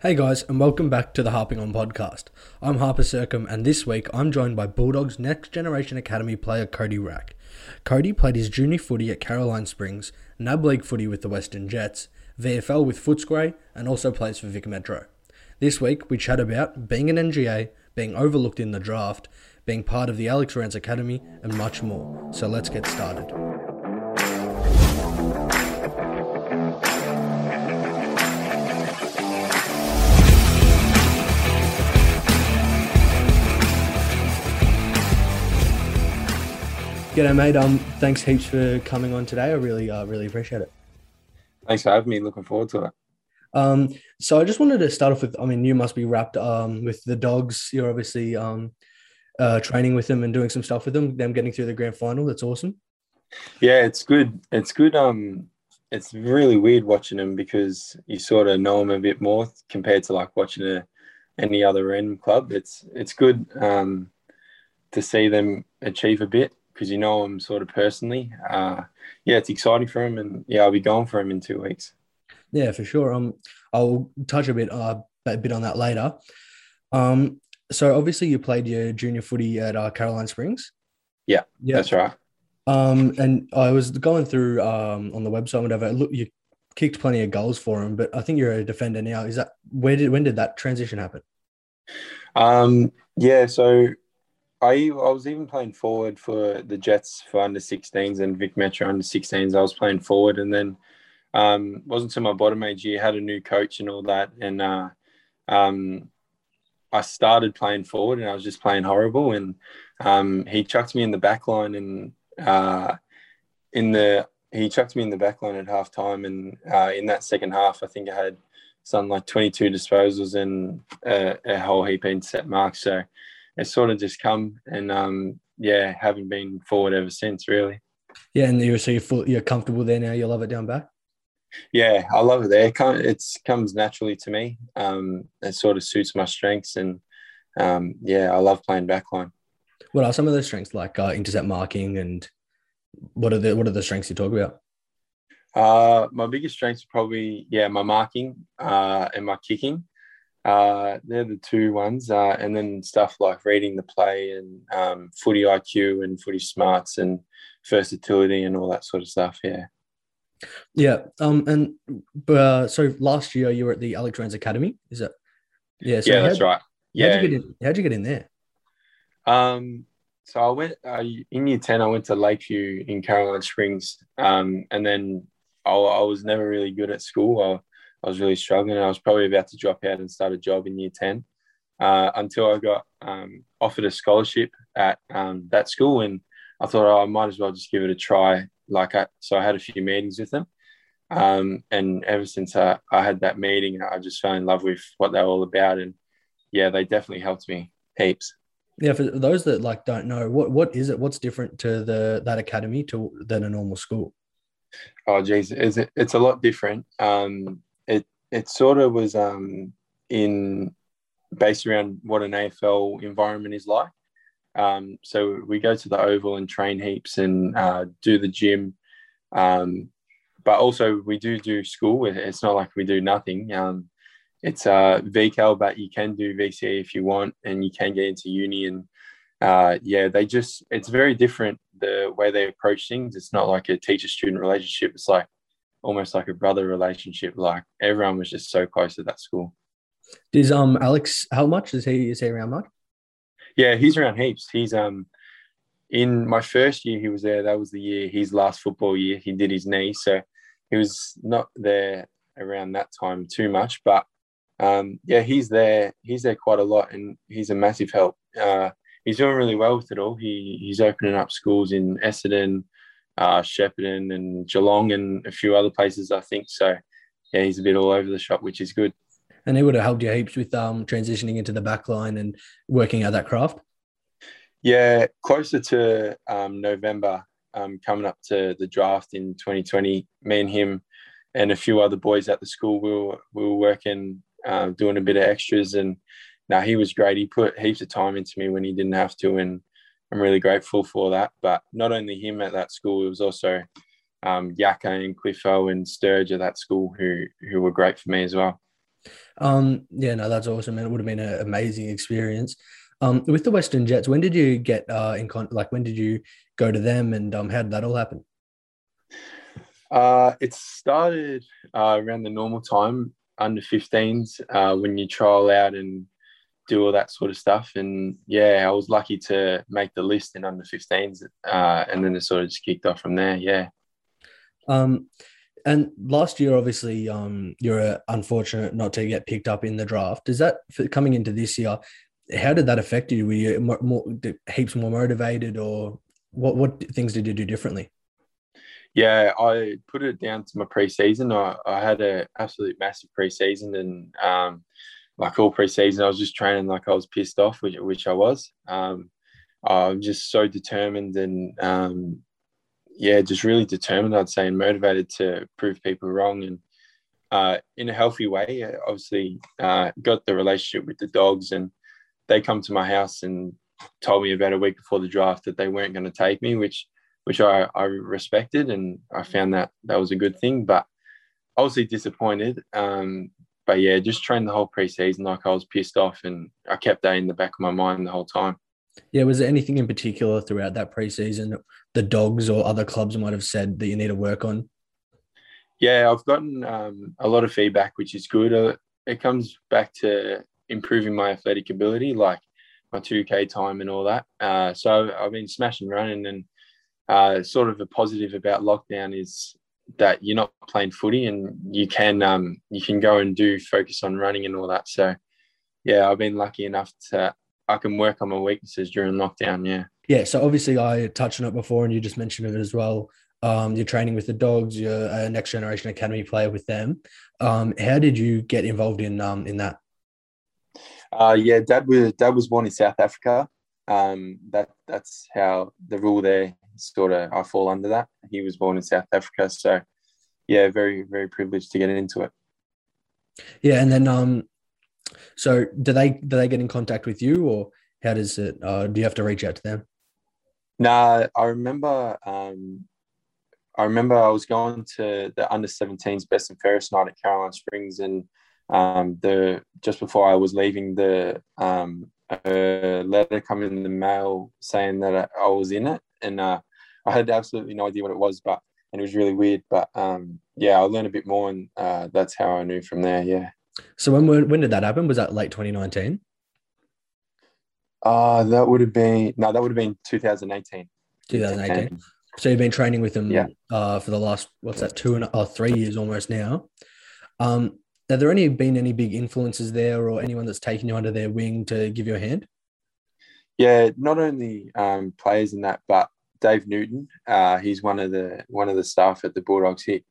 Hey guys, and welcome back to the Harping On podcast. I'm Harper Secombe, and this week I'm joined by Bulldogs Next Generation Academy player Cody Raak. Cody played his junior footy at Caroline Springs, NAB League footy with the Western Jets, VFL with Footscray, and also plays for Vic Metro. This week we chat about being an NGA, being overlooked in the draft, being part of the Alex Rance Academy, and much more. So let's get started. G'day, mate. Um, thanks heaps for coming on today. I really, uh, really appreciate it. Thanks for having me. Looking forward to it. Um, so I just wanted to start off with. I mean, you must be wrapped um with the dogs. You're obviously um, uh, training with them and doing some stuff with them. Them getting through the grand final. That's awesome. Yeah, it's good. It's good. Um, it's really weird watching them because you sort of know them a bit more compared to like watching a, any other random club. It's it's good um, to see them achieve a bit because you know him sort of personally. Uh, yeah, it's exciting for him, and yeah, I'll be going for him in two weeks. Yeah, for sure. Um, I'll touch a bit uh, a bit on that later. Um, so obviously you played your junior footy at uh, Caroline Springs. Yeah, yeah, that's right. Um, and I was going through um on the website, whatever. Look, you kicked plenty of goals for him, but I think you're a defender now. Is that where did when did that transition happen? Um, yeah, so I I was even playing forward for the Jets for under 16s and Vic Metro under 16s. I was playing forward, and then um, wasn't to my bottom age year had a new coach and all that, and uh, um, I started playing forward, and I was just playing horrible. And um, he chucked me in the back line, and uh, in the he chucked me in the back line at half time, and uh, in that second half, I think I had something like 22 disposals and a, a whole heap of set marks. So it's sort of just come and um, yeah, haven't been forward ever since really. Yeah, and you're so you're full, you're comfortable there now. You love it down back. Yeah, I love it there. It comes naturally to me. Um, it sort of suits my strengths, and um, yeah, I love playing backline. What are some of the strengths like uh, intercept marking, and what are the what are the strengths you talk about? Uh, my biggest strengths are probably yeah my marking uh, and my kicking. Uh, they're the two ones, uh, and then stuff like reading the play and um, footy IQ and footy smarts and versatility and all that sort of stuff. Yeah. Yeah. Um. And uh, so last year you were at the Alex Academy. Is that? Yeah. So yeah, that's right. Yeah. How'd you, get in, how'd you get in there? Um. So I went uh, in year ten. I went to Lakeview in Caroline Springs. Um. And then I, I was never really good at school. I, I was really struggling. I was probably about to drop out and start a job in year 10 uh, until I got um, offered a scholarship at um, that school. And I thought, oh, I might as well just give it a try. Like, I, so I had a few meetings with them. Um, and ever since I, I had that meeting, I just fell in love with what they're all about. And yeah, they definitely helped me heaps. Yeah, for those that like don't know, what what is it? What's different to the that academy to than a normal school? Oh, geez, it's, it's a lot different. Um, it sort of was um, in based around what an AFL environment is like. Um, so we go to the oval and train heaps and uh, do the gym, um, but also we do do school. It's not like we do nothing. Um, it's uh, VCAL, but you can do VCE if you want, and you can get into uni. And uh, yeah, they just it's very different the way they approach things. It's not like a teacher-student relationship. It's like almost like a brother relationship. Like everyone was just so close at that school. Does um Alex how much is he is he around much? Yeah, he's around heaps. He's um in my first year he was there. That was the year his last football year. He did his knee, so he was not there around that time too much. But um, yeah, he's there. He's there quite a lot, and he's a massive help. Uh, he's doing really well with it all. He he's opening up schools in Essendon, uh, Shepparton and Geelong and a few other places, I think. So, yeah, he's a bit all over the shop, which is good. And he would have helped you heaps with um, transitioning into the back line and working out that craft? Yeah, closer to um, November, um, coming up to the draft in 2020, me and him and a few other boys at the school, we were, we were working, uh, doing a bit of extras. And now he was great. He put heaps of time into me when he didn't have to. And I'm really grateful for that. But not only him at that school, it was also um, Yaka and Cliffo and Sturge at that school who who were great for me as well. Um, yeah, no, that's awesome, and it would have been an amazing experience. Um, with the Western Jets, when did you get uh, in con- like when did you go to them, and um, how did that all happen? Uh, it started uh, around the normal time, under 15s, uh, when you trial out and do all that sort of stuff. And yeah, I was lucky to make the list in under 15s, uh, and then it sort of just kicked off from there. Yeah. Um, and last year, obviously, um, you're unfortunate not to get picked up in the draft. Is that coming into this year? How did that affect you? Were you more, more heaps more motivated, or what? What things did you do differently? Yeah, I put it down to my preseason. I, I had an absolute massive preseason, and um, like all preseason, I was just training like I was pissed off, which, which I was. Um, I'm just so determined and um, yeah, just really determined, I'd say, and motivated to prove people wrong. And uh, in a healthy way, obviously, uh, got the relationship with the dogs, and they come to my house and told me about a week before the draft that they weren't going to take me, which which I, I respected, and I found that that was a good thing. But obviously disappointed. Um, but yeah, just trained the whole preseason like I was pissed off, and I kept that in the back of my mind the whole time. Yeah, was there anything in particular throughout that preseason the dogs or other clubs might have said that you need to work on? Yeah, I've gotten um, a lot of feedback, which is good. Uh, it comes back to improving my athletic ability, like my 2K time and all that. Uh, so I've been smashing running, and uh, sort of a positive about lockdown is that you're not playing footy and you can um, you can go and do focus on running and all that. So yeah, I've been lucky enough to I can work on my weaknesses during lockdown. Yeah. Yeah. So obviously, I touched on it before, and you just mentioned it as well. Um, you're training with the dogs. You're a next generation academy player with them. Um, how did you get involved in um, in that? Uh, yeah, dad was dad was born in South Africa. Um, that that's how the rule there sort of I fall under that. He was born in South Africa, so yeah, very very privileged to get into it. Yeah, and then um, so do they do they get in contact with you, or how does it? Uh, do you have to reach out to them? Nah, I remember. Um, I remember I was going to the under 17s best and fairest night at Caroline Springs, and um, the just before I was leaving, the um, a letter come in the mail saying that I, I was in it, and uh, I had absolutely no idea what it was, but and it was really weird. But um, yeah, I learned a bit more, and uh, that's how I knew from there. Yeah. So when when did that happen? Was that late 2019? Uh, that would have been no, that would have been 2018. 2018. So you've been training with them yeah. uh, for the last what's that two and or oh, three years almost now. Um, have there any been any big influences there, or anyone that's taken you under their wing to give you a hand? Yeah, not only um, players in that, but Dave Newton. Uh, he's one of the one of the staff at the Bulldogs. He,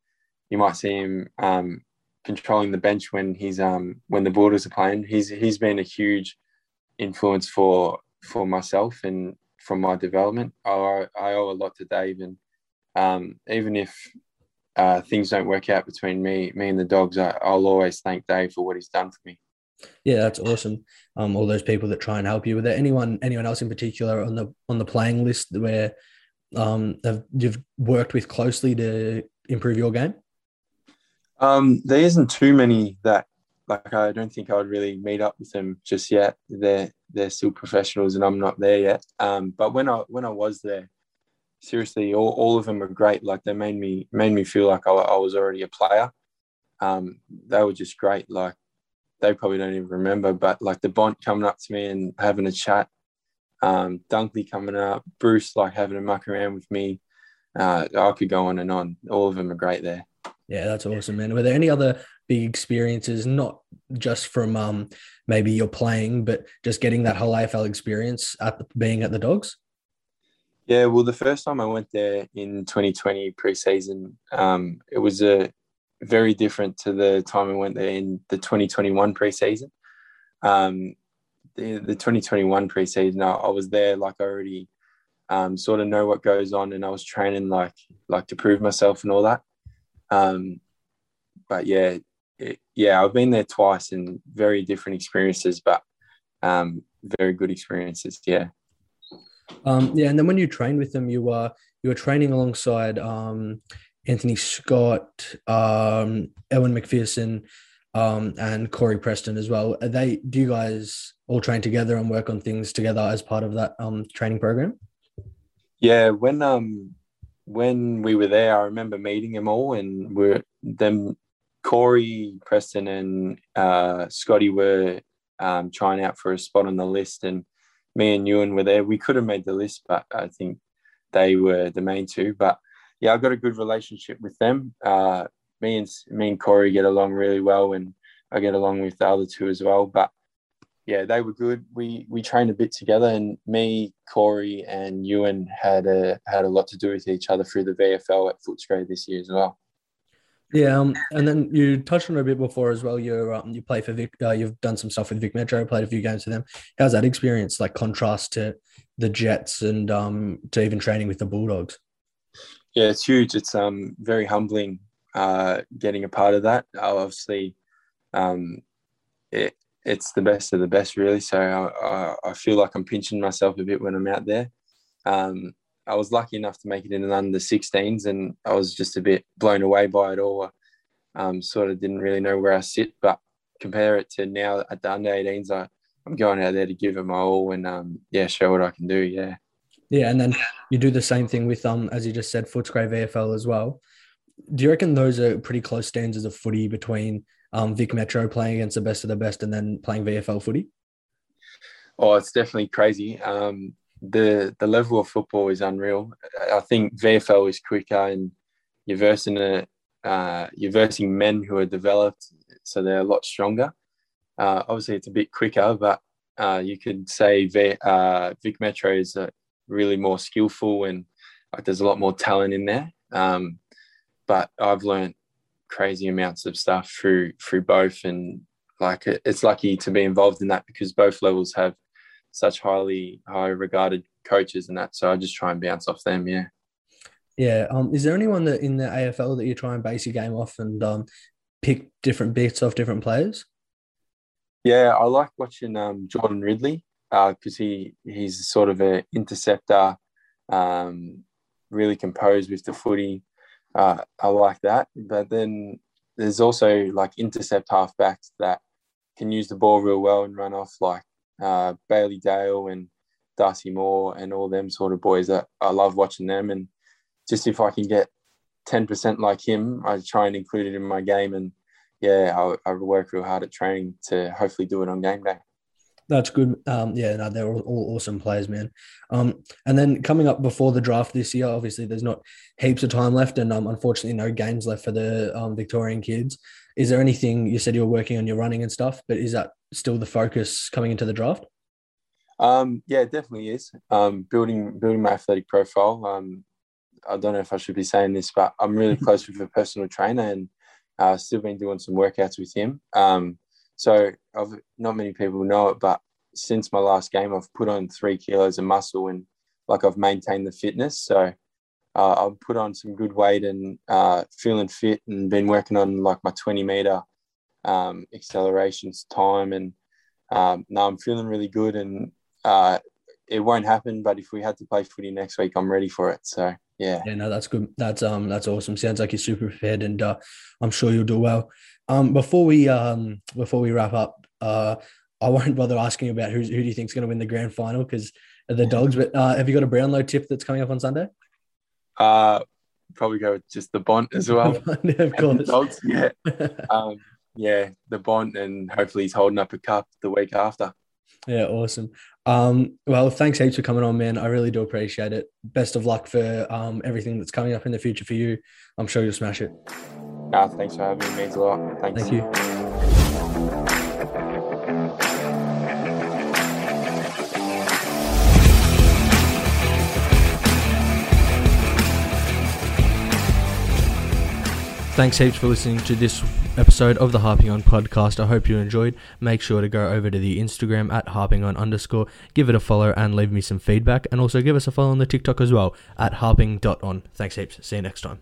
you might see him um, controlling the bench when he's um when the Bulldogs are playing. He's he's been a huge influence for for myself and from my development. I I owe a lot to Dave, and um, even if uh, things don't work out between me me and the dogs, I, I'll always thank Dave for what he's done for me. Yeah, that's awesome. Um, all those people that try and help you. Were there anyone anyone else in particular on the on the playing list where um have, you've worked with closely to improve your game? Um, there isn't too many that like I don't think I would really meet up with them just yet. They're they're still professionals and I'm not there yet. Um, but when I when I was there, seriously, all, all of them were great. Like they made me made me feel like I, I was already a player. Um, they were just great. Like they probably don't even remember, but like the Bont coming up to me and having a chat, um, Dunkley coming up, Bruce like having a muck around with me. Uh, I could go on and on. All of them are great there. Yeah, that's awesome, man. Were there any other big experiences, not just from um, maybe you're playing, but just getting that whole AFL experience at the, being at the Dogs? Yeah, well, the first time I went there in 2020 preseason, um, it was a very different to the time I went there in the 2021 preseason. Um, the, the 2021 preseason, I, I was there like I already um, sort of know what goes on, and I was training like like to prove myself and all that. Um, but yeah, it, yeah, I've been there twice and very different experiences, but um, very good experiences. Yeah. Um, yeah, and then when you train with them, you were you were training alongside um, Anthony Scott, um, Ewan McPherson, um, and Corey Preston as well. Are they do you guys all train together and work on things together as part of that um, training program? Yeah, when um when we were there, I remember meeting them all, and we're them Corey Preston and uh, Scotty were um, trying out for a spot on the list, and me and Ewan were there. We could have made the list, but I think they were the main two. But yeah, I've got a good relationship with them. Uh, me and me and Corey get along really well, and I get along with the other two as well. But yeah, they were good. We we trained a bit together, and me, Corey, and Ewan had a had a lot to do with each other through the VFL at Footscray this year as well. Yeah, um, and then you touched on it a bit before as well. You um, you play for Vic. Uh, you've done some stuff with Vic Metro. Played a few games for them. How's that experience? Like contrast to the Jets and um to even training with the Bulldogs. Yeah, it's huge. It's um very humbling uh, getting a part of that. Obviously, um, it, it's the best of the best, really. So I, I, feel like I'm pinching myself a bit when I'm out there. Um, I was lucky enough to make it in an under 16s, and I was just a bit blown away by it all. Um, sort of didn't really know where I sit, but compare it to now at the under 18s, I, I'm going out there to give it my all and um, yeah, show what I can do. Yeah. Yeah, and then you do the same thing with um, as you just said, Footscray VFL as well. Do you reckon those are pretty close standards of footy between um, Vic Metro playing against the best of the best and then playing VFL footy? Oh, it's definitely crazy. Um, the the level of football is unreal. I think VFL is quicker, and you're versing a uh, you're versing men who are developed, so they're a lot stronger. Uh, obviously, it's a bit quicker, but uh, you could say v, uh, Vic Metro is really more skillful, and like, there's a lot more talent in there. Um, but I've learned crazy amounts of stuff through through both, and like it's lucky to be involved in that because both levels have such highly high regarded coaches and that. So I just try and bounce off them. Yeah. Yeah. Um. Is there anyone that in the AFL that you try and base your game off and um pick different bits off different players? Yeah, I like watching um Jordan Ridley because uh, he he's sort of an interceptor, um, really composed with the footy uh, I like that. But then there's also like intercept halfbacks that can use the ball real well and run off, like uh, Bailey Dale and Darcy Moore and all them sort of boys. That I love watching them. And just if I can get 10% like him, I try and include it in my game. And yeah, I, I work real hard at training to hopefully do it on game day. That's good. Um, yeah, no, they're all, all, awesome players, man. Um, and then coming up before the draft this year, obviously there's not heaps of time left, and um, unfortunately no games left for the um, Victorian kids. Is there anything you said you were working on your running and stuff, but is that still the focus coming into the draft? Um, yeah, it definitely is. Um, building building my athletic profile. Um, I don't know if I should be saying this, but I'm really close with a personal trainer, and uh, still been doing some workouts with him. Um, so I've, not many people know it, but since my last game, I've put on three kilos of muscle and like I've maintained the fitness. So uh, I've put on some good weight and uh, feeling fit and been working on like my 20 meter um, accelerations time. And um, now I'm feeling really good and uh, it won't happen. But if we had to play footy next week, I'm ready for it. So yeah. Yeah, no, that's good. That's um, that's awesome. Sounds like you're super prepared, and uh, I'm sure you'll do well. Um, before we um, before we wrap up, uh, I won't bother asking about who who do you think is going to win the grand final because the dogs. But uh, have you got a Brownlow tip that's coming up on Sunday? Uh, probably go with just the Bont as well. of course, dogs. Yeah, um, yeah, the Bont, and hopefully he's holding up a cup the week after. Yeah, awesome. Um, well, thanks heaps for coming on, man. I really do appreciate it. Best of luck for um, everything that's coming up in the future for you. I'm sure you'll smash it. Nah, thanks for having me. It means a lot. Thanks. Thank you. Thanks heaps for listening to this episode of the Harping On podcast. I hope you enjoyed. Make sure to go over to the Instagram at harping on underscore, give it a follow and leave me some feedback. And also give us a follow on the TikTok as well at harping.on. Thanks heaps. See you next time.